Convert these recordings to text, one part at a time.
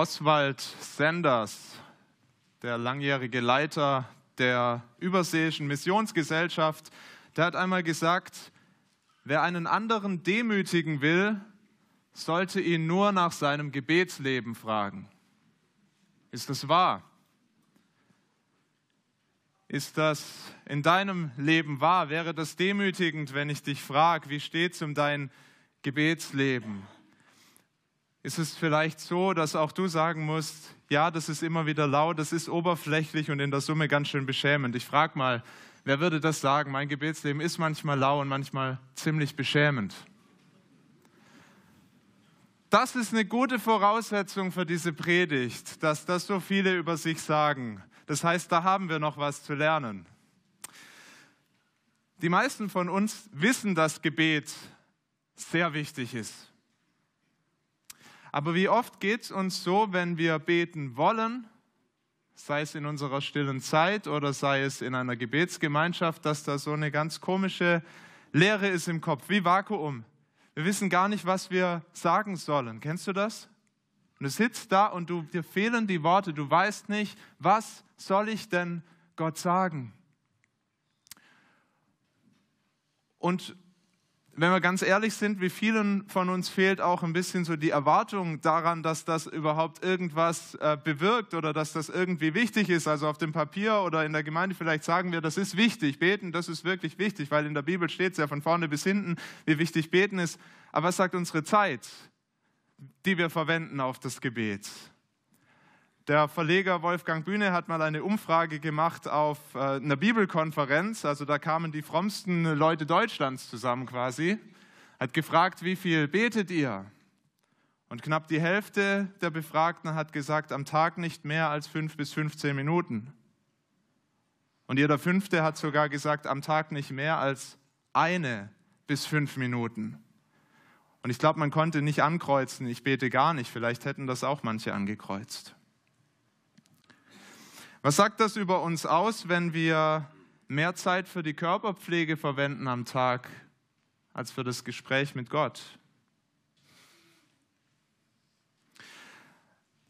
Oswald Sanders, der langjährige Leiter der Überseeischen Missionsgesellschaft, der hat einmal gesagt, wer einen anderen demütigen will, sollte ihn nur nach seinem Gebetsleben fragen. Ist das wahr? Ist das in deinem Leben wahr? Wäre das demütigend, wenn ich dich frage, wie steht es um dein Gebetsleben? Ist es vielleicht so, dass auch du sagen musst, ja, das ist immer wieder laut, das ist oberflächlich und in der Summe ganz schön beschämend. Ich frage mal, wer würde das sagen? Mein Gebetsleben ist manchmal lau und manchmal ziemlich beschämend. Das ist eine gute Voraussetzung für diese Predigt, dass das so viele über sich sagen. Das heißt, da haben wir noch was zu lernen. Die meisten von uns wissen, dass Gebet sehr wichtig ist. Aber wie oft geht es uns so, wenn wir beten wollen, sei es in unserer stillen Zeit oder sei es in einer Gebetsgemeinschaft, dass da so eine ganz komische Leere ist im Kopf, wie Vakuum. Wir wissen gar nicht, was wir sagen sollen. Kennst du das? Und du sitzt da und du, dir fehlen die Worte. Du weißt nicht, was soll ich denn Gott sagen? Und wenn wir ganz ehrlich sind, wie vielen von uns fehlt auch ein bisschen so die Erwartung daran, dass das überhaupt irgendwas äh, bewirkt oder dass das irgendwie wichtig ist. Also auf dem Papier oder in der Gemeinde vielleicht sagen wir, das ist wichtig. Beten, das ist wirklich wichtig, weil in der Bibel steht es ja von vorne bis hinten, wie wichtig Beten ist. Aber was sagt unsere Zeit, die wir verwenden auf das Gebet? Der Verleger Wolfgang Bühne hat mal eine Umfrage gemacht auf äh, einer Bibelkonferenz. Also da kamen die frommsten Leute Deutschlands zusammen quasi. Hat gefragt, wie viel betet ihr? Und knapp die Hälfte der Befragten hat gesagt, am Tag nicht mehr als fünf bis 15 Minuten. Und jeder Fünfte hat sogar gesagt, am Tag nicht mehr als eine bis fünf Minuten. Und ich glaube, man konnte nicht ankreuzen, ich bete gar nicht. Vielleicht hätten das auch manche angekreuzt. Was sagt das über uns aus, wenn wir mehr Zeit für die Körperpflege verwenden am Tag als für das Gespräch mit Gott?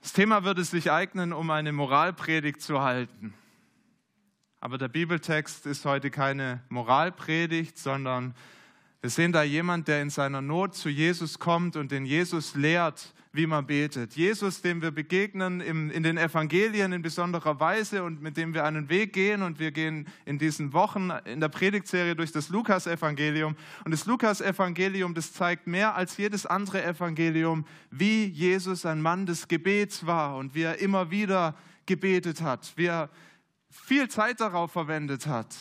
Das Thema würde sich eignen, um eine Moralpredigt zu halten. Aber der Bibeltext ist heute keine Moralpredigt, sondern wir sehen da jemand, der in seiner Not zu Jesus kommt und den Jesus lehrt, wie man betet. Jesus, dem wir begegnen in den Evangelien in besonderer Weise und mit dem wir einen Weg gehen. Und wir gehen in diesen Wochen in der Predigtserie durch das Lukas-Evangelium. Und das Lukas-Evangelium, das zeigt mehr als jedes andere Evangelium, wie Jesus ein Mann des Gebets war und wie er immer wieder gebetet hat, wie er viel Zeit darauf verwendet hat,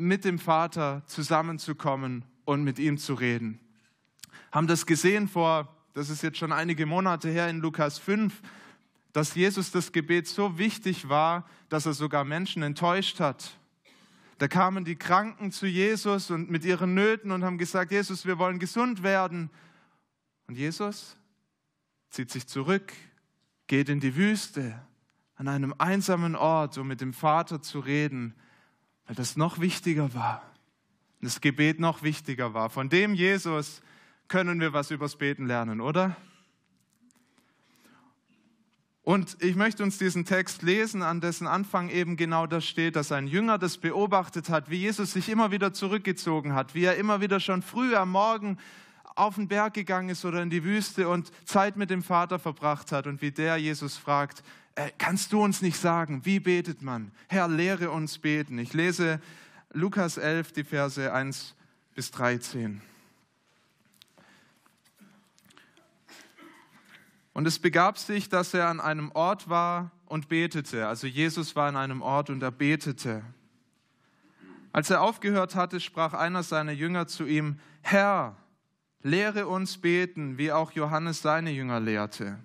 mit dem Vater zusammenzukommen und mit ihm zu reden. Haben das gesehen vor das ist jetzt schon einige Monate her in Lukas 5, dass Jesus das Gebet so wichtig war, dass er sogar Menschen enttäuscht hat. Da kamen die Kranken zu Jesus und mit ihren Nöten und haben gesagt, Jesus, wir wollen gesund werden. Und Jesus zieht sich zurück, geht in die Wüste, an einem einsamen Ort, um mit dem Vater zu reden, das noch wichtiger war. Das Gebet noch wichtiger war. Von dem Jesus, können wir was übers Beten lernen, oder? Und ich möchte uns diesen Text lesen, an dessen Anfang eben genau das steht, dass ein Jünger das beobachtet hat, wie Jesus sich immer wieder zurückgezogen hat, wie er immer wieder schon früh am Morgen auf den Berg gegangen ist oder in die Wüste und Zeit mit dem Vater verbracht hat und wie der Jesus fragt, äh, kannst du uns nicht sagen, wie betet man? Herr, lehre uns beten. Ich lese Lukas 11, die Verse 1 bis 13. Und es begab sich, dass er an einem Ort war und betete. Also Jesus war an einem Ort und er betete. Als er aufgehört hatte, sprach einer seiner Jünger zu ihm, Herr, lehre uns beten, wie auch Johannes seine Jünger lehrte.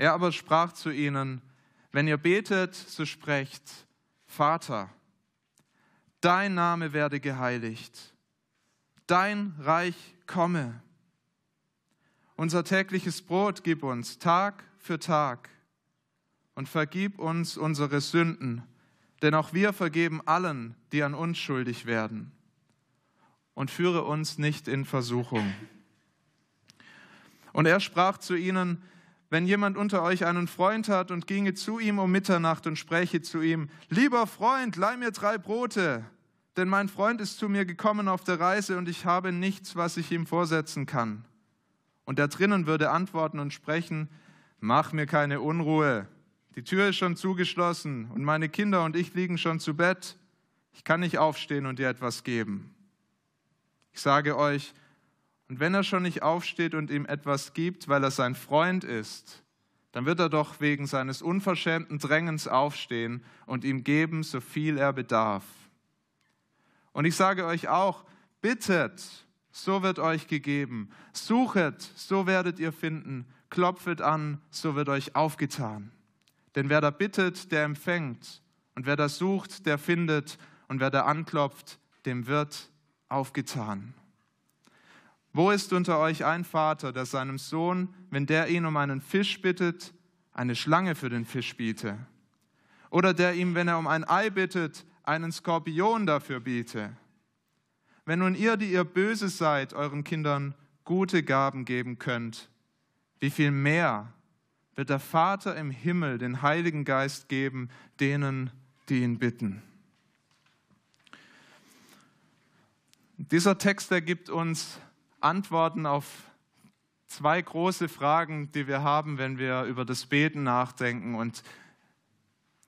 Er aber sprach zu ihnen, wenn ihr betet, so sprecht, Vater, dein Name werde geheiligt, dein Reich komme unser tägliches Brot gib uns Tag für Tag und vergib uns unsere Sünden, denn auch wir vergeben allen, die an uns schuldig werden. Und führe uns nicht in Versuchung. Und er sprach zu ihnen, wenn jemand unter euch einen Freund hat und ginge zu ihm um Mitternacht und spräche zu ihm, lieber Freund, leih mir drei Brote, denn mein Freund ist zu mir gekommen auf der Reise und ich habe nichts, was ich ihm vorsetzen kann. Und der drinnen würde antworten und sprechen, mach mir keine Unruhe, die Tür ist schon zugeschlossen und meine Kinder und ich liegen schon zu Bett, ich kann nicht aufstehen und dir etwas geben. Ich sage euch, und wenn er schon nicht aufsteht und ihm etwas gibt, weil er sein Freund ist, dann wird er doch wegen seines unverschämten Drängens aufstehen und ihm geben, so viel er bedarf. Und ich sage euch auch, bittet, so wird euch gegeben, suchet, so werdet ihr finden, klopfet an, so wird euch aufgetan. Denn wer da bittet, der empfängt, und wer da sucht, der findet, und wer da anklopft, dem wird aufgetan. Wo ist unter euch ein Vater, der seinem Sohn, wenn der ihn um einen Fisch bittet, eine Schlange für den Fisch biete? Oder der ihm, wenn er um ein Ei bittet, einen Skorpion dafür biete? Wenn nun ihr, die ihr böse seid, euren Kindern gute Gaben geben könnt, wie viel mehr wird der Vater im Himmel den Heiligen Geist geben denen, die ihn bitten? Dieser Text ergibt uns Antworten auf zwei große Fragen, die wir haben, wenn wir über das Beten nachdenken. Und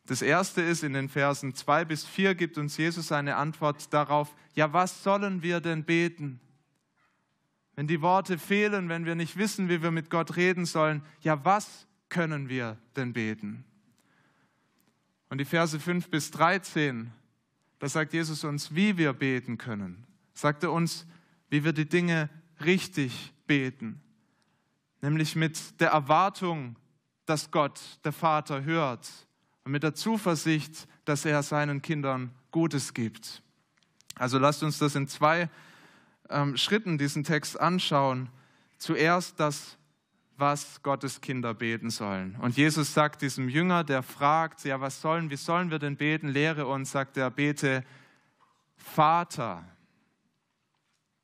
das erste ist, in den Versen 2 bis 4 gibt uns Jesus eine Antwort darauf, ja, was sollen wir denn beten? Wenn die Worte fehlen, wenn wir nicht wissen, wie wir mit Gott reden sollen, ja, was können wir denn beten? Und die Verse 5 bis 13, da sagt Jesus uns, wie wir beten können. Sagt er uns, wie wir die Dinge richtig beten, nämlich mit der Erwartung, dass Gott, der Vater, hört und mit der Zuversicht, dass er seinen Kindern Gutes gibt. Also lasst uns das in zwei ähm, Schritten, diesen Text anschauen. Zuerst das, was Gottes Kinder beten sollen. Und Jesus sagt diesem Jünger, der fragt, ja, was sollen, wie sollen wir denn beten? Lehre uns, sagt er, bete Vater.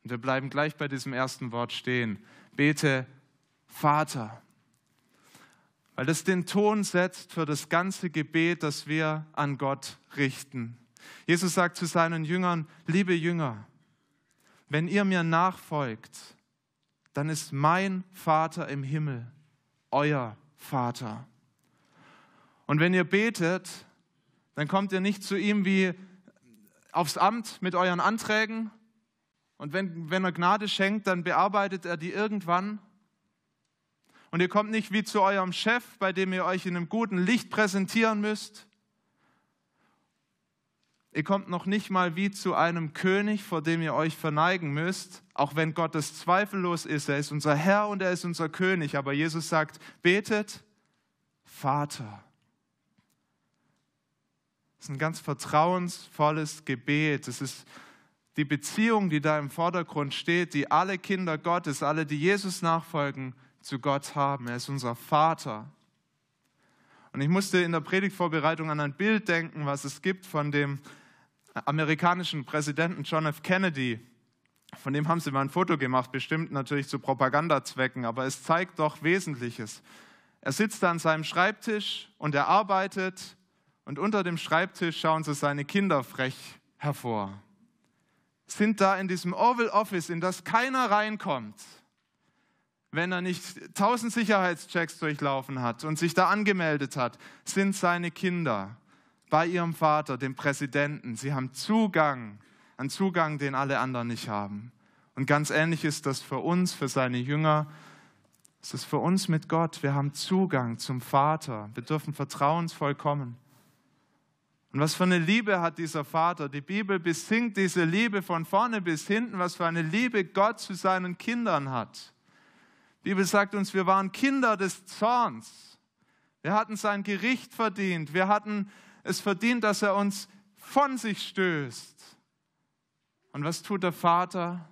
Und wir bleiben gleich bei diesem ersten Wort stehen. Bete Vater. Weil das den Ton setzt für das ganze Gebet, das wir an Gott richten. Jesus sagt zu seinen Jüngern, liebe Jünger, wenn ihr mir nachfolgt, dann ist mein Vater im Himmel euer Vater. Und wenn ihr betet, dann kommt ihr nicht zu ihm wie aufs Amt mit euren Anträgen, und wenn, wenn er Gnade schenkt, dann bearbeitet er die irgendwann. Und ihr kommt nicht wie zu eurem Chef, bei dem ihr euch in einem guten Licht präsentieren müsst. Ihr kommt noch nicht mal wie zu einem König, vor dem ihr euch verneigen müsst, auch wenn Gott es zweifellos ist. Er ist unser Herr und er ist unser König. Aber Jesus sagt, betet, Vater. Das ist ein ganz vertrauensvolles Gebet. Es ist die Beziehung, die da im Vordergrund steht, die alle Kinder Gottes, alle, die Jesus nachfolgen, zu Gott haben. Er ist unser Vater. Und ich musste in der Predigtvorbereitung an ein Bild denken, was es gibt von dem amerikanischen Präsidenten John F. Kennedy. Von dem haben sie mal ein Foto gemacht, bestimmt natürlich zu Propagandazwecken, aber es zeigt doch Wesentliches. Er sitzt an seinem Schreibtisch und er arbeitet und unter dem Schreibtisch schauen sie seine Kinder frech hervor sind da in diesem Oval Office, in das keiner reinkommt, wenn er nicht tausend Sicherheitschecks durchlaufen hat und sich da angemeldet hat, sind seine Kinder bei ihrem Vater, dem Präsidenten. Sie haben Zugang, einen Zugang, den alle anderen nicht haben. Und ganz ähnlich ist das für uns, für seine Jünger. Es ist für uns mit Gott. Wir haben Zugang zum Vater. Wir dürfen vertrauensvoll kommen. Und was für eine Liebe hat dieser Vater? Die Bibel besingt diese Liebe von vorne bis hinten, was für eine Liebe Gott zu seinen Kindern hat. Die Bibel sagt uns, wir waren Kinder des Zorns. Wir hatten sein Gericht verdient. Wir hatten es verdient, dass er uns von sich stößt. Und was tut der Vater?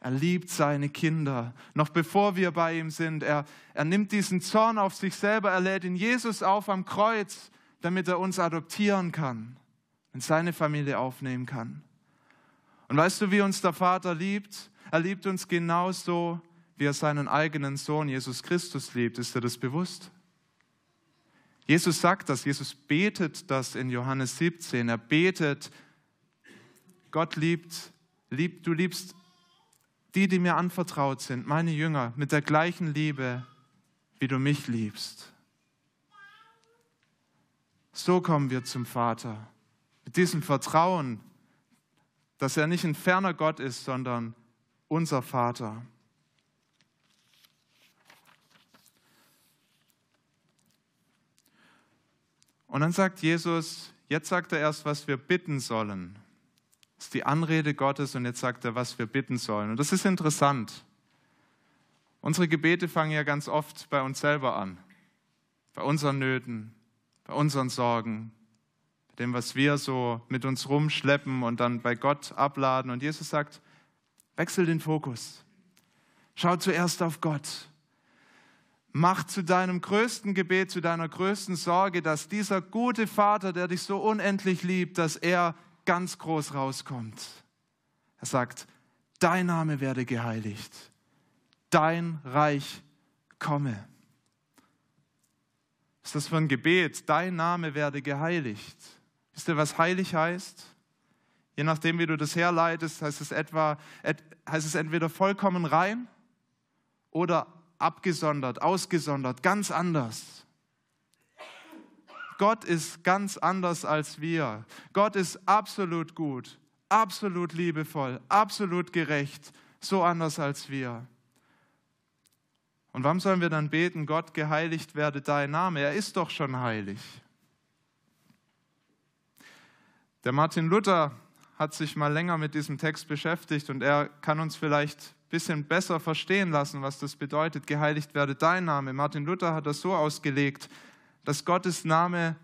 Er liebt seine Kinder. Noch bevor wir bei ihm sind, er, er nimmt diesen Zorn auf sich selber, er lädt ihn Jesus auf am Kreuz damit er uns adoptieren kann, in seine Familie aufnehmen kann. Und weißt du, wie uns der Vater liebt? Er liebt uns genauso, wie er seinen eigenen Sohn Jesus Christus liebt. Ist dir das bewusst? Jesus sagt das, Jesus betet das in Johannes 17. Er betet, Gott liebt, liebt, du liebst die, die mir anvertraut sind, meine Jünger, mit der gleichen Liebe, wie du mich liebst. So kommen wir zum Vater, mit diesem Vertrauen, dass er nicht ein ferner Gott ist, sondern unser Vater. Und dann sagt Jesus, jetzt sagt er erst, was wir bitten sollen. Das ist die Anrede Gottes und jetzt sagt er, was wir bitten sollen. Und das ist interessant. Unsere Gebete fangen ja ganz oft bei uns selber an, bei unseren Nöten, bei unseren Sorgen, bei dem, was wir so mit uns rumschleppen und dann bei Gott abladen. Und Jesus sagt, wechsel den Fokus. Schau zuerst auf Gott. Mach zu deinem größten Gebet, zu deiner größten Sorge, dass dieser gute Vater, der dich so unendlich liebt, dass er ganz groß rauskommt. Er sagt, dein Name werde geheiligt, dein Reich komme. Was ist das für ein Gebet? Dein Name werde geheiligt. Wisst ihr, was heilig heißt? Je nachdem, wie du das herleitest, heißt es etwa, heißt es entweder vollkommen rein oder abgesondert, ausgesondert, ganz anders. Gott ist ganz anders als wir. Gott ist absolut gut, absolut liebevoll, absolut gerecht, so anders als wir. Und warum sollen wir dann beten, Gott geheiligt werde dein Name? Er ist doch schon heilig. Der Martin Luther hat sich mal länger mit diesem Text beschäftigt und er kann uns vielleicht bisschen besser verstehen lassen, was das bedeutet, geheiligt werde dein Name. Martin Luther hat das so ausgelegt, dass Gottes Name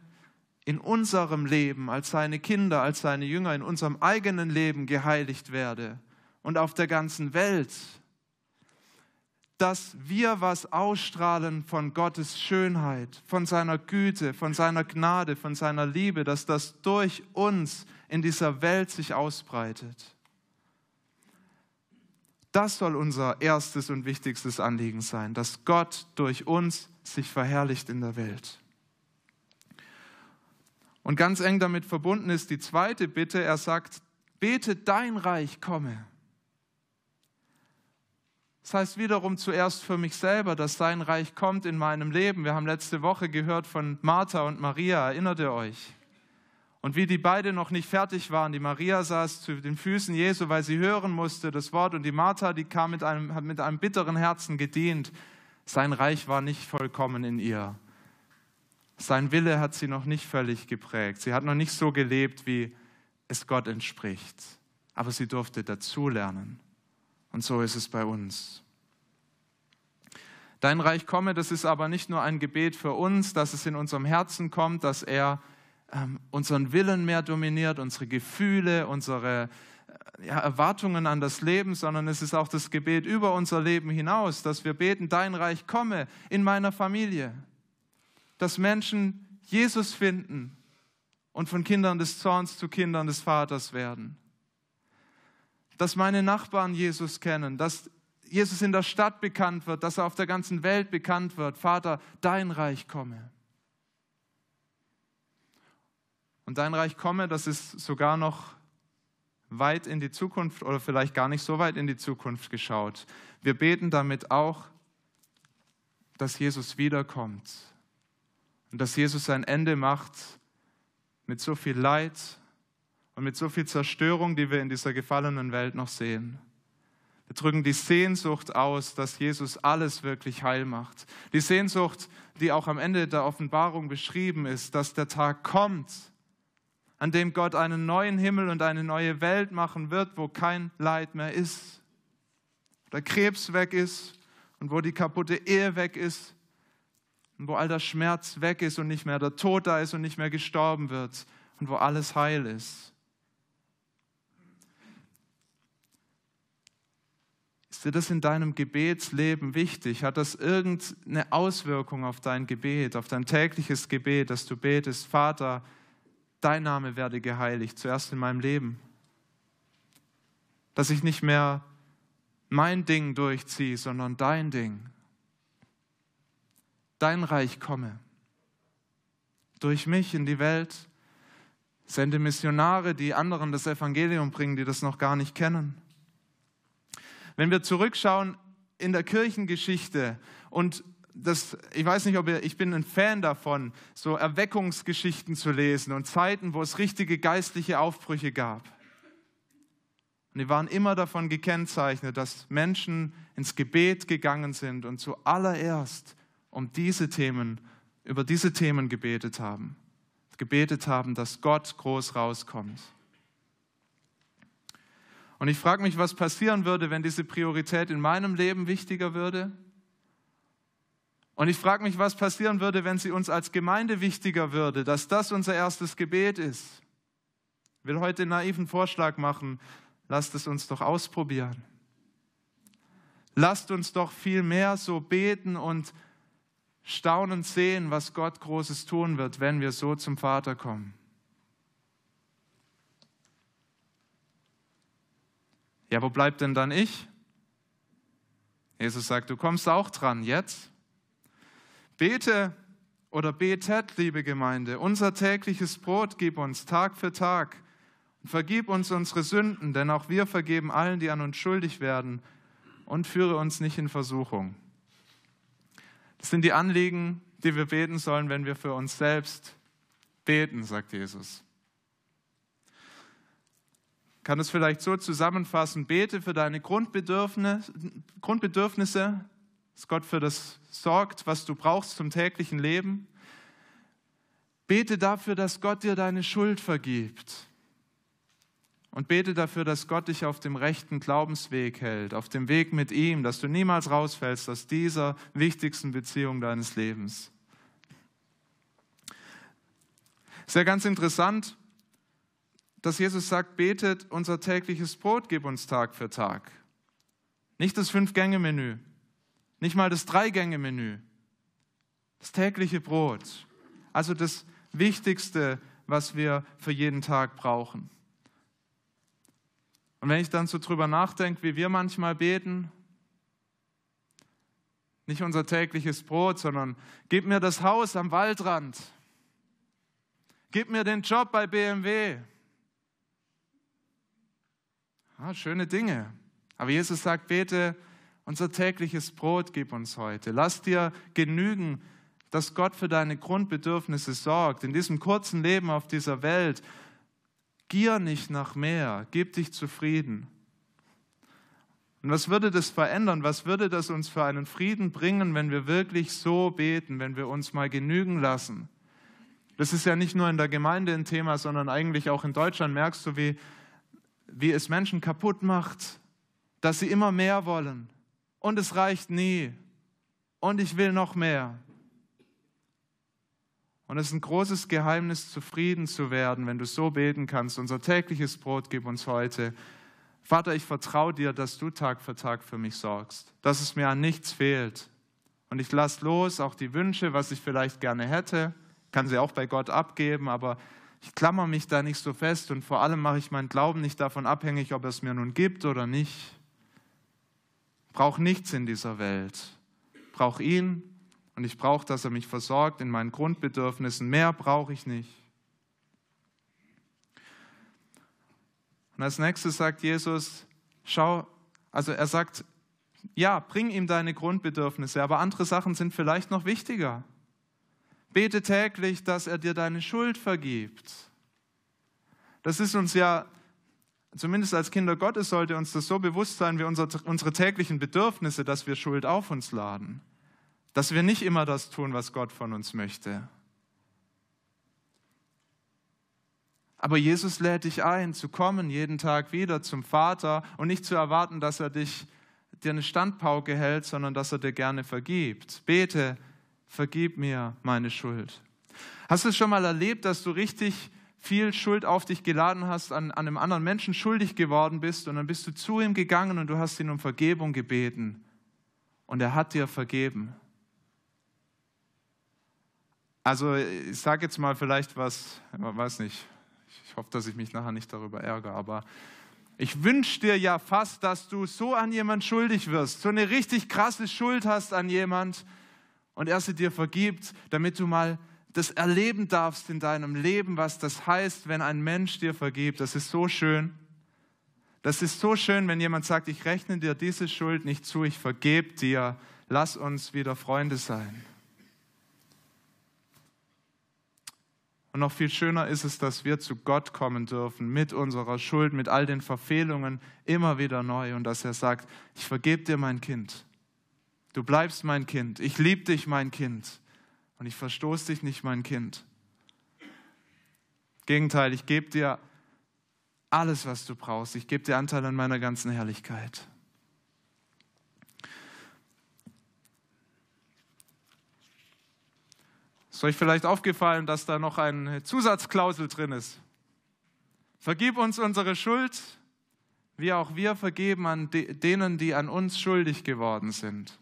in unserem Leben als seine Kinder, als seine Jünger, in unserem eigenen Leben geheiligt werde und auf der ganzen Welt. Dass wir was ausstrahlen von Gottes Schönheit, von seiner Güte, von seiner Gnade, von seiner Liebe, dass das durch uns in dieser Welt sich ausbreitet. Das soll unser erstes und wichtigstes Anliegen sein, dass Gott durch uns sich verherrlicht in der Welt. Und ganz eng damit verbunden ist die zweite Bitte. Er sagt, bete dein Reich komme. Das heißt wiederum zuerst für mich selber, dass sein Reich kommt in meinem Leben. Wir haben letzte Woche gehört von Martha und Maria, erinnert ihr euch? Und wie die beide noch nicht fertig waren, die Maria saß zu den Füßen Jesu, weil sie hören musste das Wort, und die Martha, die kam mit einem, hat mit einem bitteren Herzen gedient. Sein Reich war nicht vollkommen in ihr. Sein Wille hat sie noch nicht völlig geprägt. Sie hat noch nicht so gelebt, wie es Gott entspricht. Aber sie durfte dazulernen. Und so ist es bei uns. Dein Reich komme, das ist aber nicht nur ein Gebet für uns, dass es in unserem Herzen kommt, dass er ähm, unseren Willen mehr dominiert, unsere Gefühle, unsere äh, ja, Erwartungen an das Leben, sondern es ist auch das Gebet über unser Leben hinaus, dass wir beten, dein Reich komme in meiner Familie, dass Menschen Jesus finden und von Kindern des Zorns zu Kindern des Vaters werden, dass meine Nachbarn Jesus kennen, dass Jesus in der Stadt bekannt wird, dass er auf der ganzen Welt bekannt wird. Vater, dein Reich komme. Und dein Reich komme, das ist sogar noch weit in die Zukunft oder vielleicht gar nicht so weit in die Zukunft geschaut. Wir beten damit auch, dass Jesus wiederkommt und dass Jesus sein Ende macht mit so viel Leid und mit so viel Zerstörung, die wir in dieser gefallenen Welt noch sehen. Wir drücken die Sehnsucht aus, dass Jesus alles wirklich heil macht. Die Sehnsucht, die auch am Ende der Offenbarung beschrieben ist, dass der Tag kommt, an dem Gott einen neuen Himmel und eine neue Welt machen wird, wo kein Leid mehr ist, wo der Krebs weg ist und wo die kaputte Ehe weg ist und wo all der Schmerz weg ist und nicht mehr der Tod da ist und nicht mehr gestorben wird und wo alles heil ist. Ist dir das in deinem Gebetsleben wichtig? Hat das irgendeine Auswirkung auf dein Gebet, auf dein tägliches Gebet, dass du betest, Vater, dein Name werde geheiligt, zuerst in meinem Leben. Dass ich nicht mehr mein Ding durchziehe, sondern dein Ding. Dein Reich komme. Durch mich in die Welt. Sende Missionare, die anderen das Evangelium bringen, die das noch gar nicht kennen. Wenn wir zurückschauen in der Kirchengeschichte und das, ich weiß nicht, ob ihr, ich bin ein Fan davon, so Erweckungsgeschichten zu lesen und Zeiten, wo es richtige geistliche Aufbrüche gab. Und die waren immer davon gekennzeichnet, dass Menschen ins Gebet gegangen sind und zuallererst um diese Themen, über diese Themen gebetet haben. Gebetet haben, dass Gott groß rauskommt. Und ich frage mich, was passieren würde, wenn diese Priorität in meinem Leben wichtiger würde und ich frage mich, was passieren würde, wenn sie uns als Gemeinde wichtiger würde, dass das unser erstes Gebet ist. Ich will heute einen naiven Vorschlag machen. Lasst es uns doch ausprobieren. Lasst uns doch viel mehr so beten und staunend sehen, was Gott Großes tun wird, wenn wir so zum Vater kommen. Ja, wo bleibt denn dann ich? Jesus sagt, du kommst auch dran jetzt. Bete oder betet, liebe Gemeinde, unser tägliches Brot gib uns Tag für Tag und vergib uns unsere Sünden, denn auch wir vergeben allen, die an uns schuldig werden und führe uns nicht in Versuchung. Das sind die Anliegen, die wir beten sollen, wenn wir für uns selbst beten, sagt Jesus. Kann es vielleicht so zusammenfassen, bete für deine Grundbedürfnisse, Grundbedürfnisse dass Gott für das sorgt, was du brauchst zum täglichen Leben. Bete dafür, dass Gott dir deine Schuld vergibt. Und bete dafür, dass Gott dich auf dem rechten Glaubensweg hält, auf dem Weg mit ihm, dass du niemals rausfällst aus dieser wichtigsten Beziehung deines Lebens. Ist ja ganz interessant, dass Jesus sagt, betet, unser tägliches Brot gib uns Tag für Tag. Nicht das Fünf-Gänge-Menü, nicht mal das Dreigänge-Menü. Das tägliche Brot. Also das Wichtigste, was wir für jeden Tag brauchen. Und wenn ich dann so drüber nachdenke, wie wir manchmal beten, nicht unser tägliches Brot, sondern gib mir das Haus am Waldrand. Gib mir den Job bei BMW. Ah, schöne Dinge. Aber Jesus sagt, bete unser tägliches Brot gib uns heute. Lass dir genügen, dass Gott für deine Grundbedürfnisse sorgt. In diesem kurzen Leben auf dieser Welt, gier nicht nach mehr, gib dich zufrieden. Und was würde das verändern? Was würde das uns für einen Frieden bringen, wenn wir wirklich so beten, wenn wir uns mal genügen lassen? Das ist ja nicht nur in der Gemeinde ein Thema, sondern eigentlich auch in Deutschland merkst du, wie, wie es Menschen kaputt macht, dass sie immer mehr wollen, und es reicht nie und ich will noch mehr. Und es ist ein großes Geheimnis, zufrieden zu werden, wenn du so beten kannst. Unser tägliches Brot gib uns heute. Vater, ich vertraue dir, dass du Tag für Tag für mich sorgst, dass es mir an nichts fehlt. Und ich lasse los auch die Wünsche, was ich vielleicht gerne hätte, kann sie auch bei Gott abgeben, aber ich klammer mich da nicht so fest und vor allem mache ich meinen Glauben nicht davon abhängig, ob er es mir nun gibt oder nicht brauche nichts in dieser Welt. Brauche ihn und ich brauche, dass er mich versorgt in meinen Grundbedürfnissen. Mehr brauche ich nicht. Und als nächstes sagt Jesus, schau, also er sagt, ja, bring ihm deine Grundbedürfnisse, aber andere Sachen sind vielleicht noch wichtiger. Bete täglich, dass er dir deine Schuld vergibt. Das ist uns ja zumindest als Kinder Gottes sollte uns das so bewusst sein wie unser, unsere täglichen Bedürfnisse, dass wir Schuld auf uns laden. Dass wir nicht immer das tun, was Gott von uns möchte. Aber Jesus lädt dich ein, zu kommen jeden Tag wieder zum Vater und nicht zu erwarten, dass er dich dir eine Standpauke hält, sondern dass er dir gerne vergibt. Bete, vergib mir meine Schuld. Hast du es schon mal erlebt, dass du richtig viel Schuld auf dich geladen hast, an, an einem anderen Menschen schuldig geworden bist und dann bist du zu ihm gegangen und du hast ihn um Vergebung gebeten und er hat dir vergeben. Also ich sage jetzt mal vielleicht was, weiß nicht, ich hoffe, dass ich mich nachher nicht darüber ärgere, aber Ich wünsche dir ja fast, dass du so an jemand schuldig wirst, so eine richtig krasse Schuld hast an jemand und er sie dir vergibt, damit du mal das erleben darfst in deinem Leben, was das heißt, wenn ein Mensch dir vergibt. Das ist so schön. Das ist so schön, wenn jemand sagt, ich rechne dir diese Schuld nicht zu, ich vergebe dir, lass uns wieder Freunde sein. Und noch viel schöner ist es, dass wir zu Gott kommen dürfen mit unserer Schuld, mit all den Verfehlungen immer wieder neu und dass er sagt, ich vergebe dir mein Kind. Du bleibst mein Kind. Ich liebe dich, mein Kind. Und ich verstoße dich nicht, mein Kind. Gegenteil, ich gebe dir alles, was du brauchst. Ich gebe dir Anteil an meiner ganzen Herrlichkeit. Ist euch vielleicht aufgefallen, dass da noch eine Zusatzklausel drin ist? Vergib uns unsere Schuld, wie auch wir vergeben an denen, die an uns schuldig geworden sind.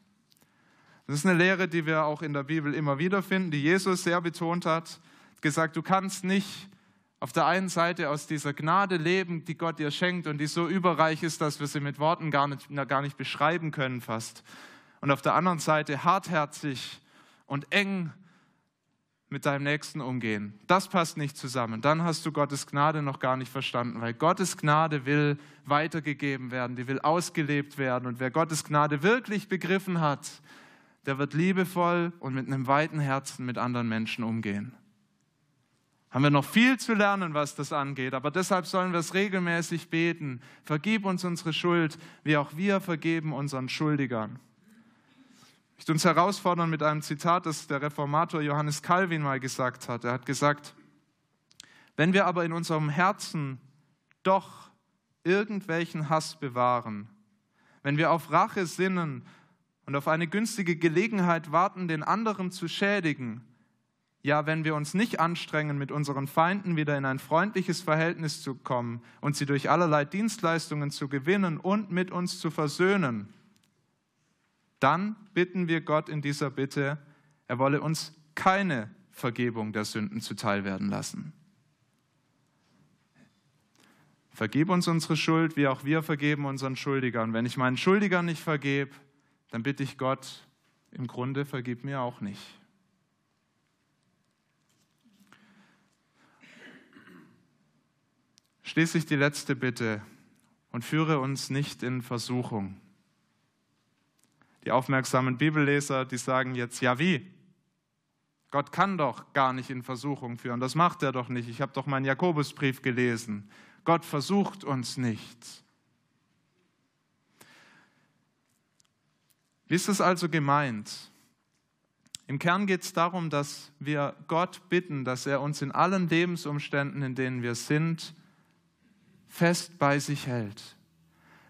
Das ist eine Lehre, die wir auch in der Bibel immer wieder finden, die Jesus sehr betont hat. Gesagt, du kannst nicht auf der einen Seite aus dieser Gnade leben, die Gott dir schenkt und die so überreich ist, dass wir sie mit Worten gar nicht, gar nicht beschreiben können fast. Und auf der anderen Seite hartherzig und eng mit deinem Nächsten umgehen. Das passt nicht zusammen. Dann hast du Gottes Gnade noch gar nicht verstanden, weil Gottes Gnade will weitergegeben werden, die will ausgelebt werden. Und wer Gottes Gnade wirklich begriffen hat, der wird liebevoll und mit einem weiten Herzen mit anderen Menschen umgehen. Haben wir noch viel zu lernen, was das angeht, aber deshalb sollen wir es regelmäßig beten. Vergib uns unsere Schuld, wie auch wir vergeben unseren Schuldigern. Ich möchte uns herausfordern mit einem Zitat, das der Reformator Johannes Calvin mal gesagt hat. Er hat gesagt, wenn wir aber in unserem Herzen doch irgendwelchen Hass bewahren, wenn wir auf Rache sinnen und auf eine günstige Gelegenheit warten, den anderen zu schädigen, ja, wenn wir uns nicht anstrengen, mit unseren Feinden wieder in ein freundliches Verhältnis zu kommen und sie durch allerlei Dienstleistungen zu gewinnen und mit uns zu versöhnen, dann bitten wir Gott in dieser Bitte, er wolle uns keine Vergebung der Sünden zuteil werden lassen. Vergib uns unsere Schuld, wie auch wir vergeben unseren Schuldigern. Wenn ich meinen Schuldigern nicht vergebe, dann bitte ich Gott, im Grunde vergib mir auch nicht. Schließlich die letzte Bitte und führe uns nicht in Versuchung. Die aufmerksamen Bibelleser, die sagen jetzt, ja wie? Gott kann doch gar nicht in Versuchung führen. Das macht er doch nicht. Ich habe doch meinen Jakobusbrief gelesen. Gott versucht uns nicht. Wie ist es also gemeint? Im Kern geht es darum, dass wir Gott bitten, dass er uns in allen Lebensumständen, in denen wir sind, fest bei sich hält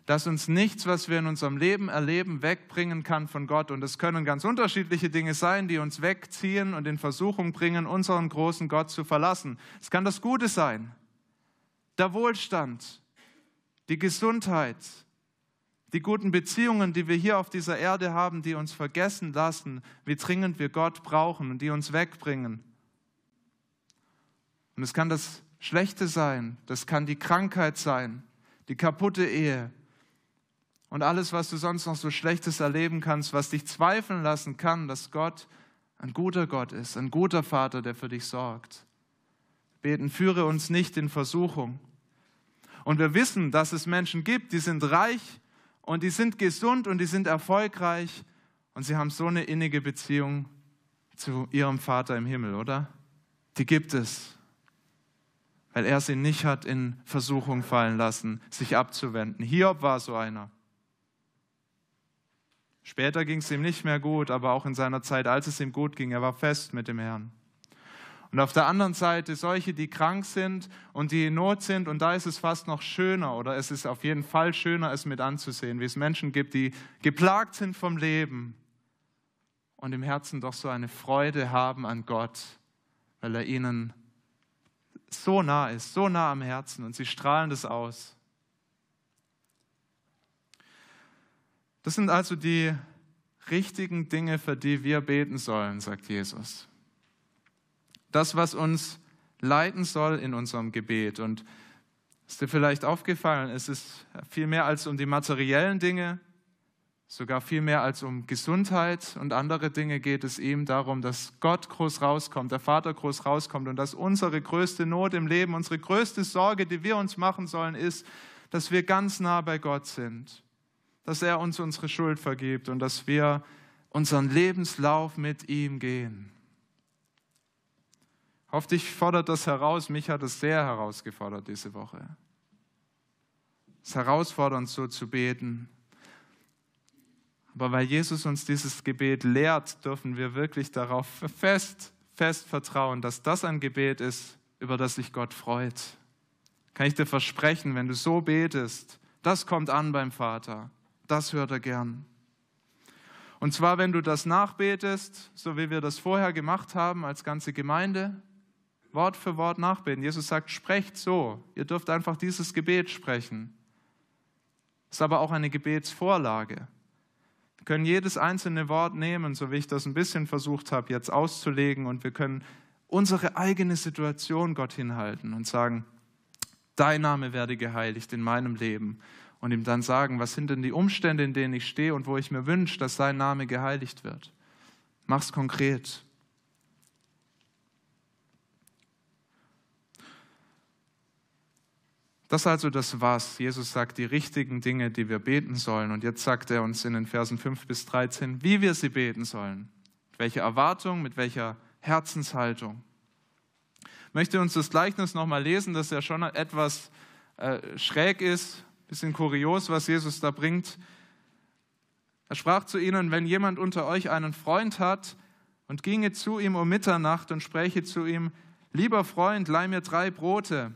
dass uns nichts, was wir in unserem Leben erleben, wegbringen kann von Gott. Und es können ganz unterschiedliche Dinge sein, die uns wegziehen und in Versuchung bringen, unseren großen Gott zu verlassen. Es kann das Gute sein, der Wohlstand, die Gesundheit, die guten Beziehungen, die wir hier auf dieser Erde haben, die uns vergessen lassen, wie dringend wir Gott brauchen und die uns wegbringen. Und es kann das Schlechte sein, das kann die Krankheit sein, die kaputte Ehe, und alles, was du sonst noch so Schlechtes erleben kannst, was dich zweifeln lassen kann, dass Gott ein guter Gott ist, ein guter Vater, der für dich sorgt. Beten, führe uns nicht in Versuchung. Und wir wissen, dass es Menschen gibt, die sind reich und die sind gesund und die sind erfolgreich und sie haben so eine innige Beziehung zu ihrem Vater im Himmel, oder? Die gibt es, weil er sie nicht hat in Versuchung fallen lassen, sich abzuwenden. Hiob war so einer. Später ging es ihm nicht mehr gut, aber auch in seiner Zeit, als es ihm gut ging, er war fest mit dem Herrn. Und auf der anderen Seite solche, die krank sind und die in Not sind, und da ist es fast noch schöner, oder es ist auf jeden Fall schöner, es mit anzusehen, wie es Menschen gibt, die geplagt sind vom Leben und im Herzen doch so eine Freude haben an Gott, weil er ihnen so nah ist, so nah am Herzen und sie strahlen das aus. Das sind also die richtigen Dinge, für die wir beten sollen, sagt Jesus. Das, was uns leiten soll in unserem Gebet. Und Ist dir vielleicht aufgefallen, es ist viel mehr als um die materiellen Dinge, sogar viel mehr als um Gesundheit und andere Dinge geht es ihm darum, dass Gott groß rauskommt, der Vater groß rauskommt und dass unsere größte Not im Leben, unsere größte Sorge, die wir uns machen sollen, ist, dass wir ganz nah bei Gott sind, dass er uns unsere Schuld vergibt und dass wir unseren Lebenslauf mit ihm gehen. Hoffe, dich fordert das heraus. Mich hat es sehr herausgefordert diese Woche. Es ist herausfordernd, so zu beten. Aber weil Jesus uns dieses Gebet lehrt, dürfen wir wirklich darauf fest, fest vertrauen, dass das ein Gebet ist, über das sich Gott freut. Kann ich dir versprechen, wenn du so betest, das kommt an beim Vater. Das hört er gern. Und zwar, wenn du das nachbetest, so wie wir das vorher gemacht haben als ganze Gemeinde, Wort für Wort nachbeten. Jesus sagt, sprecht so. Ihr dürft einfach dieses Gebet sprechen. Ist aber auch eine Gebetsvorlage. Wir können jedes einzelne Wort nehmen, so wie ich das ein bisschen versucht habe, jetzt auszulegen, und wir können unsere eigene Situation Gott hinhalten und sagen, dein Name werde geheiligt in meinem Leben. Und ihm dann sagen, was sind denn die Umstände, in denen ich stehe und wo ich mir wünsche, dass sein Name geheiligt wird. Mach's konkret. Das ist also das Was. Jesus sagt die richtigen Dinge, die wir beten sollen. Und jetzt sagt er uns in den Versen 5 bis 13, wie wir sie beten sollen. Mit welcher Erwartung, mit welcher Herzenshaltung. Ich möchte uns das Gleichnis nochmal lesen, das ja schon etwas äh, schräg ist, ein bisschen kurios, was Jesus da bringt. Er sprach zu ihnen, wenn jemand unter euch einen Freund hat und ginge zu ihm um Mitternacht und spräche zu ihm, lieber Freund, leih mir drei Brote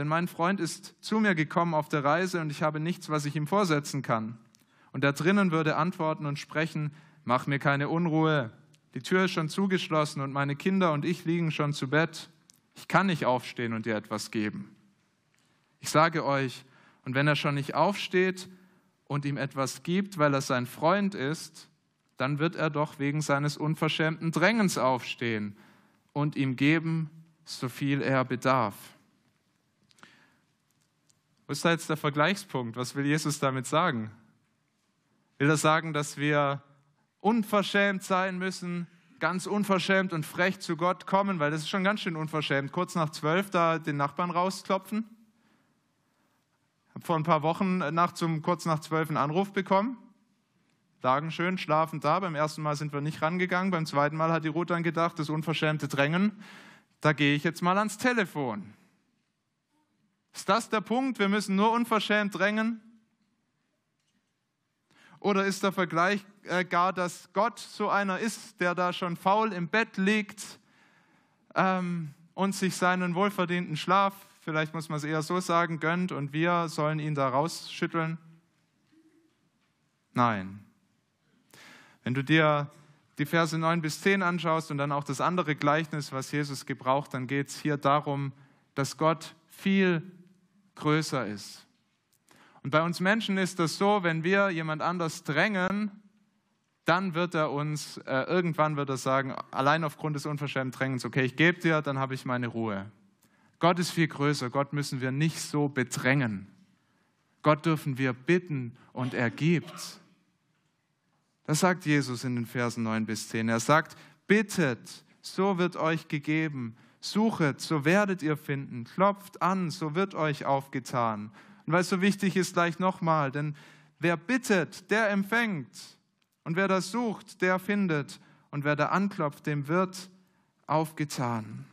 denn mein Freund ist zu mir gekommen auf der Reise und ich habe nichts, was ich ihm vorsetzen kann. Und er drinnen würde antworten und sprechen, mach mir keine Unruhe, die Tür ist schon zugeschlossen und meine Kinder und ich liegen schon zu Bett. Ich kann nicht aufstehen und dir etwas geben. Ich sage euch, und wenn er schon nicht aufsteht und ihm etwas gibt, weil er sein Freund ist, dann wird er doch wegen seines unverschämten Drängens aufstehen und ihm geben, so viel er bedarf. Wo ist da jetzt der Vergleichspunkt? Was will Jesus damit sagen? Will er sagen, dass wir unverschämt sein müssen, ganz unverschämt und frech zu Gott kommen, weil das ist schon ganz schön unverschämt, kurz nach zwölf da den Nachbarn rausklopfen? Ich habe vor ein paar Wochen nach zum, kurz nach zwölf einen Anruf bekommen. Lagen schön, schlafend da. Beim ersten Mal sind wir nicht rangegangen. Beim zweiten Mal hat die Ruth dann gedacht, das unverschämte Drängen, da gehe ich jetzt mal ans Telefon. Ist das der Punkt? Wir müssen nur unverschämt drängen? Oder ist der Vergleich äh, gar, dass Gott so einer ist, der da schon faul im Bett liegt ähm, und sich seinen wohlverdienten Schlaf, vielleicht muss man es eher so sagen, gönnt und wir sollen ihn da rausschütteln? Nein. Wenn du dir die Verse 9 bis 10 anschaust und dann auch das andere Gleichnis, was Jesus gebraucht, dann geht es hier darum, dass Gott viel größer ist. Und bei uns Menschen ist das so, wenn wir jemand anders drängen, dann wird er uns, äh, irgendwann wird er sagen, allein aufgrund des unverschämten Drängens, okay, ich gebe dir, dann habe ich meine Ruhe. Gott ist viel größer, Gott müssen wir nicht so bedrängen. Gott dürfen wir bitten und er gibt. Das sagt Jesus in den Versen 9 bis 10. Er sagt, bittet, so wird euch gegeben. Suchet, so werdet ihr finden. Klopft an, so wird euch aufgetan. Und weil es so wichtig ist, gleich nochmal, denn wer bittet, der empfängt. Und wer das sucht, der findet. Und wer da anklopft, dem wird aufgetan.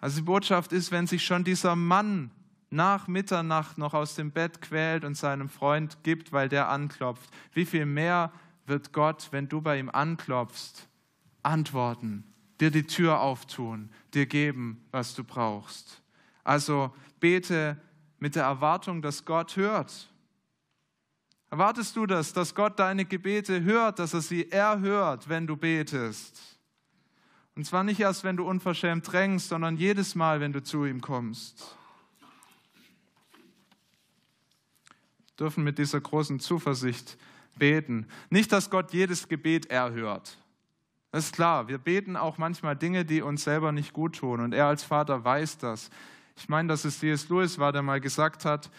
Also die Botschaft ist, wenn sich schon dieser Mann nach Mitternacht noch aus dem Bett quält und seinem Freund gibt, weil der anklopft, wie viel mehr wird Gott, wenn du bei ihm anklopfst, antworten dir die Tür auftun, dir geben, was du brauchst. Also bete mit der Erwartung, dass Gott hört. Erwartest du das, dass Gott deine Gebete hört, dass er sie erhört, wenn du betest? Und zwar nicht erst, wenn du unverschämt drängst, sondern jedes Mal, wenn du zu ihm kommst. Wir dürfen mit dieser großen Zuversicht beten. Nicht, dass Gott jedes Gebet erhört. Das ist klar, wir beten auch manchmal Dinge, die uns selber nicht gut tun. Und er als Vater weiß das. ich meine, dass es C.S. Lewis war, der mal gesagt hat,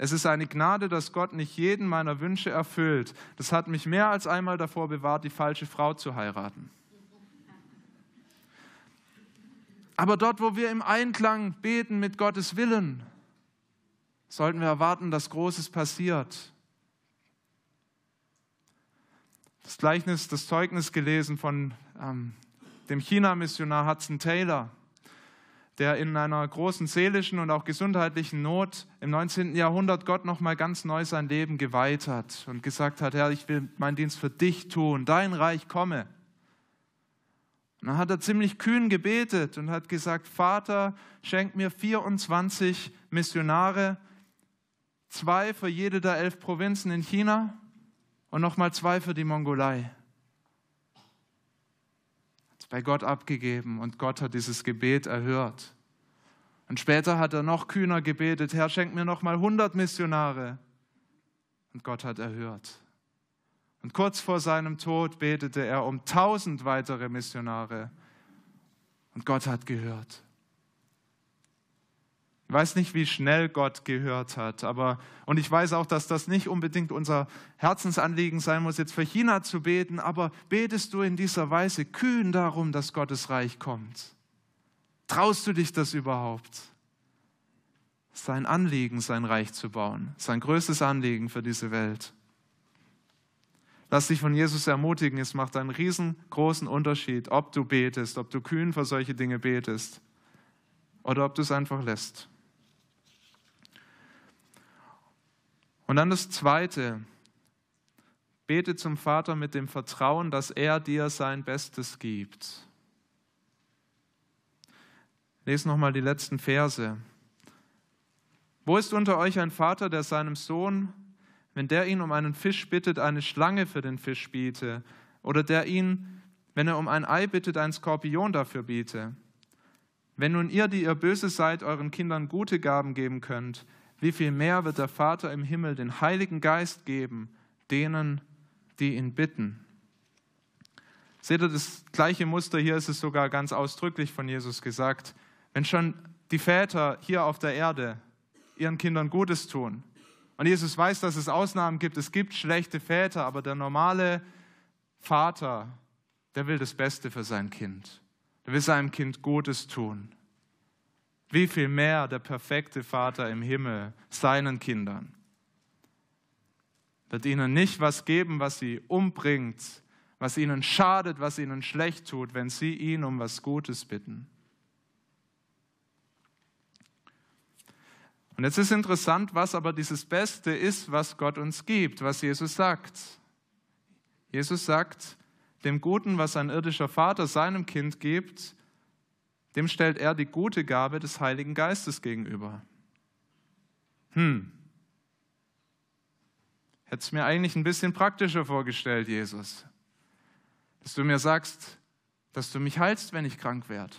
es ist eine Gnade, dass Gott nicht jeden meiner Wünsche erfüllt. Das hat mich mehr als einmal davor bewahrt, die falsche Frau zu heiraten. Aber dort, wo wir im Einklang beten mit Gottes Willen, sollten wir erwarten, dass Großes passiert. Das Gleichnis, das Zeugnis gelesen von ähm, dem China-Missionar Hudson Taylor der in einer großen seelischen und auch gesundheitlichen Not im 19. Jahrhundert Gott nochmal ganz neu sein Leben geweiht hat und gesagt hat, Herr, ich will meinen Dienst für dich tun, dein Reich komme. Und dann hat er ziemlich kühn gebetet und hat gesagt, Vater, schenk mir 24 Missionare, zwei für jede der elf Provinzen in China und nochmal zwei für die Mongolei. Hat es bei Gott abgegeben und Gott hat dieses Gebet erhört. Und später hat er noch kühner gebetet, Herr, schenk mir nochmal 100 Missionare. Und Gott hat erhört. Und kurz vor seinem Tod betete er um 1000 weitere Missionare. Und Gott hat gehört. Ich weiß nicht, wie schnell Gott gehört hat, aber und ich weiß auch, dass das nicht unbedingt unser Herzensanliegen sein muss, jetzt für China zu beten, aber betest du in dieser Weise kühn darum, dass Gottes Reich kommt? Traust du dich das überhaupt? Sein Anliegen, sein Reich zu bauen, sein größtes Anliegen für diese Welt. Lass dich von Jesus ermutigen, es macht einen riesengroßen Unterschied, ob du betest, ob du kühn für solche Dinge betest oder ob du es einfach lässt. Und dann das Zweite. Bete zum Vater mit dem Vertrauen, dass er dir sein Bestes gibt. Lese nochmal die letzten Verse. Wo ist unter euch ein Vater, der seinem Sohn, wenn der ihn um einen Fisch bittet, eine Schlange für den Fisch biete? Oder der ihn, wenn er um ein Ei bittet, ein Skorpion dafür biete? Wenn nun ihr, die ihr böse seid, euren Kindern gute Gaben geben könnt, wie viel mehr wird der Vater im Himmel den Heiligen Geist geben, denen, die ihn bitten. Seht ihr das gleiche Muster? Hier ist es sogar ganz ausdrücklich von Jesus gesagt. Wenn schon die Väter hier auf der Erde ihren Kindern Gutes tun, und Jesus weiß, dass es Ausnahmen gibt, es gibt schlechte Väter, aber der normale Vater, der will das Beste für sein Kind. Der will seinem Kind Gutes tun. Wie viel mehr der perfekte Vater im Himmel seinen Kindern wird ihnen nicht was geben, was sie umbringt, was ihnen schadet, was ihnen schlecht tut, wenn sie ihn um was Gutes bitten. Und jetzt ist interessant, was aber dieses Beste ist, was Gott uns gibt, was Jesus sagt. Jesus sagt, dem Guten, was ein irdischer Vater seinem Kind gibt, dem stellt er die gute Gabe des Heiligen Geistes gegenüber. Hm. Hätte es mir eigentlich ein bisschen praktischer vorgestellt, Jesus. Dass du mir sagst, dass du mich heilst, wenn ich krank werde.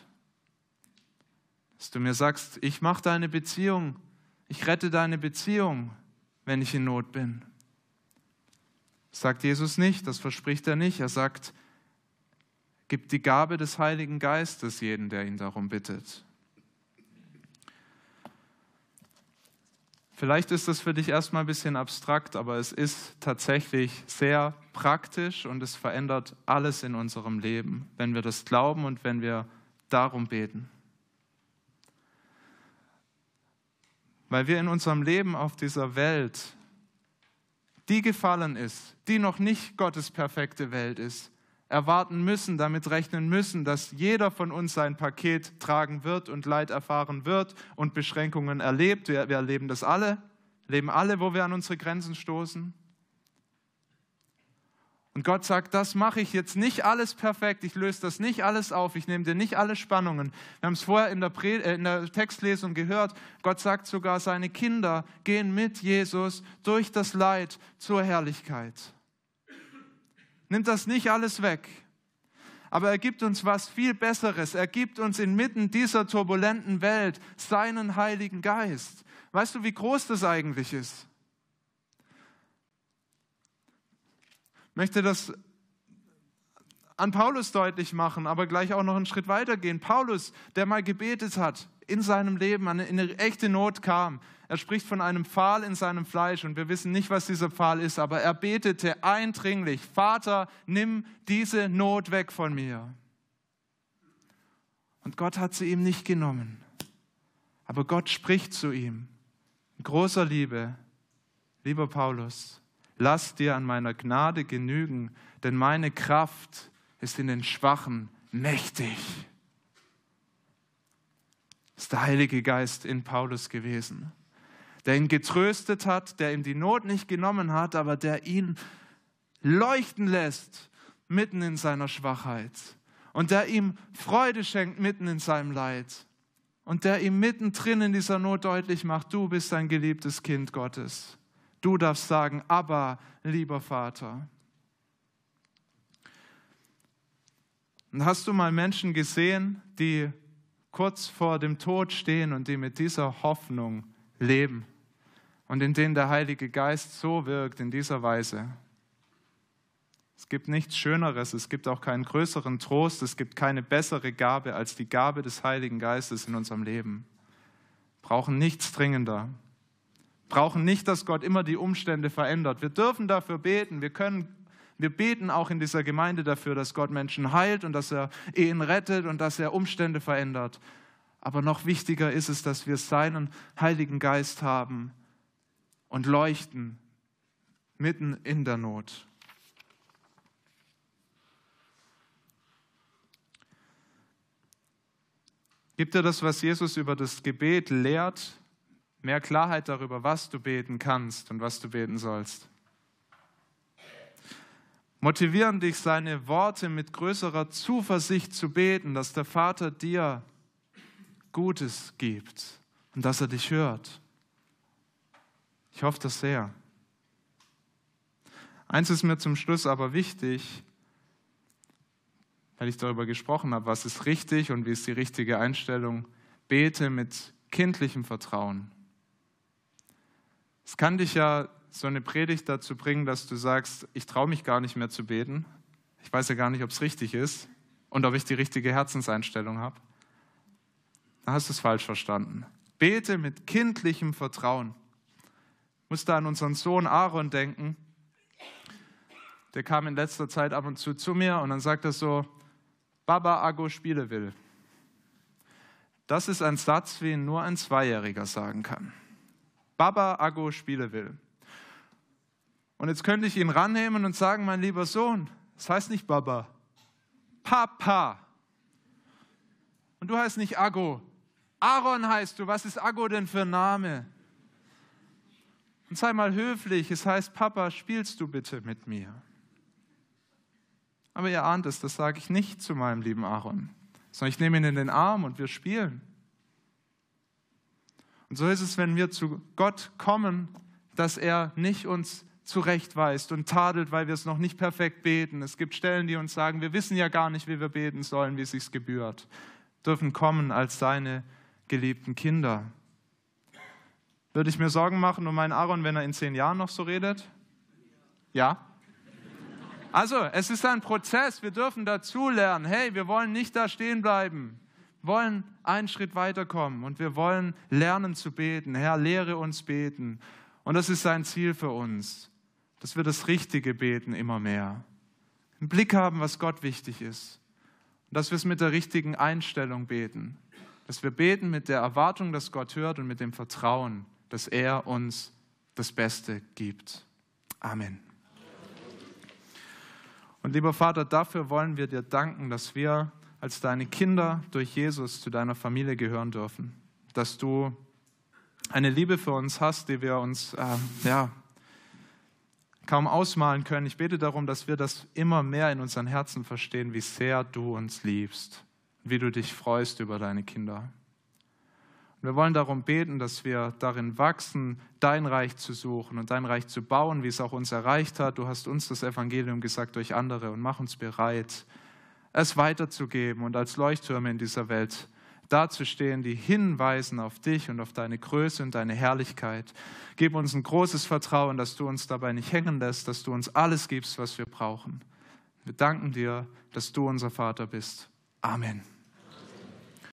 Dass du mir sagst, ich mache deine Beziehung, ich rette deine Beziehung, wenn ich in Not bin. Das sagt Jesus nicht, das verspricht er nicht. Er sagt, gibt die Gabe des Heiligen Geistes jeden, der ihn darum bittet. Vielleicht ist das für dich erstmal ein bisschen abstrakt, aber es ist tatsächlich sehr praktisch und es verändert alles in unserem Leben, wenn wir das glauben und wenn wir darum beten. Weil wir in unserem Leben auf dieser Welt, die gefallen ist, die noch nicht Gottes perfekte Welt ist, erwarten müssen, damit rechnen müssen, dass jeder von uns sein Paket tragen wird und Leid erfahren wird und Beschränkungen erlebt. Wir, wir erleben das alle, leben alle, wo wir an unsere Grenzen stoßen. Und Gott sagt, das mache ich jetzt nicht alles perfekt, ich löse das nicht alles auf, ich nehme dir nicht alle Spannungen. Wir haben es vorher in der, äh, in der Textlesung gehört, Gott sagt sogar, seine Kinder gehen mit Jesus durch das Leid zur Herrlichkeit nimmt das nicht alles weg. Aber er gibt uns was viel Besseres. Er gibt uns inmitten dieser turbulenten Welt seinen Heiligen Geist. Weißt du, wie groß das eigentlich ist? Ich möchte das an Paulus deutlich machen, aber gleich auch noch einen Schritt weiter gehen. Paulus, der mal gebetet hat, in seinem Leben in eine echte Not kam. Er spricht von einem Pfahl in seinem Fleisch und wir wissen nicht, was dieser Pfahl ist, aber er betete eindringlich, Vater, nimm diese Not weg von mir. Und Gott hat sie ihm nicht genommen. Aber Gott spricht zu ihm in großer Liebe, lieber Paulus, lass dir an meiner Gnade genügen, denn meine Kraft ist in den Schwachen mächtig. Ist der Heilige Geist in Paulus gewesen, der ihn getröstet hat, der ihm die Not nicht genommen hat, aber der ihn leuchten lässt mitten in seiner Schwachheit und der ihm Freude schenkt mitten in seinem Leid und der ihm mittendrin in dieser Not deutlich macht, du bist ein geliebtes Kind Gottes. Du darfst sagen, aber lieber Vater. Und hast du mal Menschen gesehen, die kurz vor dem Tod stehen und die mit dieser Hoffnung leben und in denen der Heilige Geist so wirkt in dieser Weise? Es gibt nichts Schöneres, es gibt auch keinen größeren Trost, es gibt keine bessere Gabe als die Gabe des Heiligen Geistes in unserem Leben. Brauchen nichts dringender. Brauchen nicht, dass Gott immer die Umstände verändert. Wir dürfen dafür beten. Wir können, wir beten auch in dieser Gemeinde dafür, dass Gott Menschen heilt und dass er Ehen rettet und dass er Umstände verändert. Aber noch wichtiger ist es, dass wir seinen Heiligen Geist haben und leuchten mitten in der Not. Gibt dir das, was Jesus über das Gebet lehrt, mehr Klarheit darüber, was du beten kannst und was du beten sollst? Motivieren dich seine Worte mit größerer Zuversicht zu beten, dass der Vater dir Gutes gibt und dass er dich hört. Ich hoffe das sehr. Eins ist mir zum Schluss aber wichtig, weil ich darüber gesprochen habe, was ist richtig und wie ist die richtige Einstellung. Bete mit kindlichem Vertrauen. Es kann dich ja so eine Predigt dazu bringen, dass du sagst, ich traue mich gar nicht mehr zu beten. Ich weiß ja gar nicht, ob es richtig ist und ob ich die richtige Herzenseinstellung habe. Da hast du es falsch verstanden. Bete mit kindlichem Vertrauen. Ich muss da an unseren Sohn Aaron denken. Der kam in letzter Zeit ab und zu zu mir und dann sagt er so, Baba Ago Spiele will. Das ist ein Satz, wie ihn nur ein Zweijähriger sagen kann. Baba Ago Spiele will. Und jetzt könnte ich ihn rannehmen und sagen, mein lieber Sohn, das heißt nicht Baba, Papa. Und du heißt nicht Ago. Aaron heißt du. Was ist Ago denn für ein Name? Und sei mal höflich. Es heißt, Papa, spielst du bitte mit mir? Aber ihr ahnt es, das sage ich nicht zu meinem lieben Aaron, sondern ich nehme ihn in den Arm und wir spielen. Und so ist es, wenn wir zu Gott kommen, dass er nicht uns zurechtweist und tadelt, weil wir es noch nicht perfekt beten. Es gibt Stellen, die uns sagen, wir wissen ja gar nicht, wie wir beten sollen, wie es sich gebührt. Dürfen kommen als seine geliebten Kinder. Würde ich mir Sorgen machen um meinen Aaron, wenn er in zehn Jahren noch so redet? Ja? Also, es ist ein Prozess. Wir dürfen dazulernen. Hey, wir wollen nicht da stehen bleiben. Wir wollen einen Schritt weiterkommen und wir wollen lernen zu beten. Herr, lehre uns beten. Und das ist sein Ziel für uns, dass wir das Richtige beten immer mehr. Im Blick haben, was Gott wichtig ist. Und dass wir es mit der richtigen Einstellung beten. Dass wir beten mit der Erwartung, dass Gott hört und mit dem Vertrauen, dass er uns das Beste gibt. Amen. Und lieber Vater, dafür wollen wir dir danken, dass wir als deine Kinder durch Jesus zu deiner Familie gehören dürfen. Dass du eine Liebe für uns hast, die wir uns äh, ja, kaum ausmalen können. Ich bete darum, dass wir das immer mehr in unseren Herzen verstehen, wie sehr du uns liebst, wie du dich freust über deine Kinder. Wir wollen darum beten, dass wir darin wachsen, dein Reich zu suchen und dein Reich zu bauen, wie es auch uns erreicht hat. Du hast uns das Evangelium gesagt durch andere und mach uns bereit, es weiterzugeben und als Leuchttürme in dieser Welt dazustehen, die hinweisen auf dich und auf deine Größe und deine Herrlichkeit. Gib uns ein großes Vertrauen, dass du uns dabei nicht hängen lässt, dass du uns alles gibst, was wir brauchen. Wir danken dir, dass du unser Vater bist. Amen.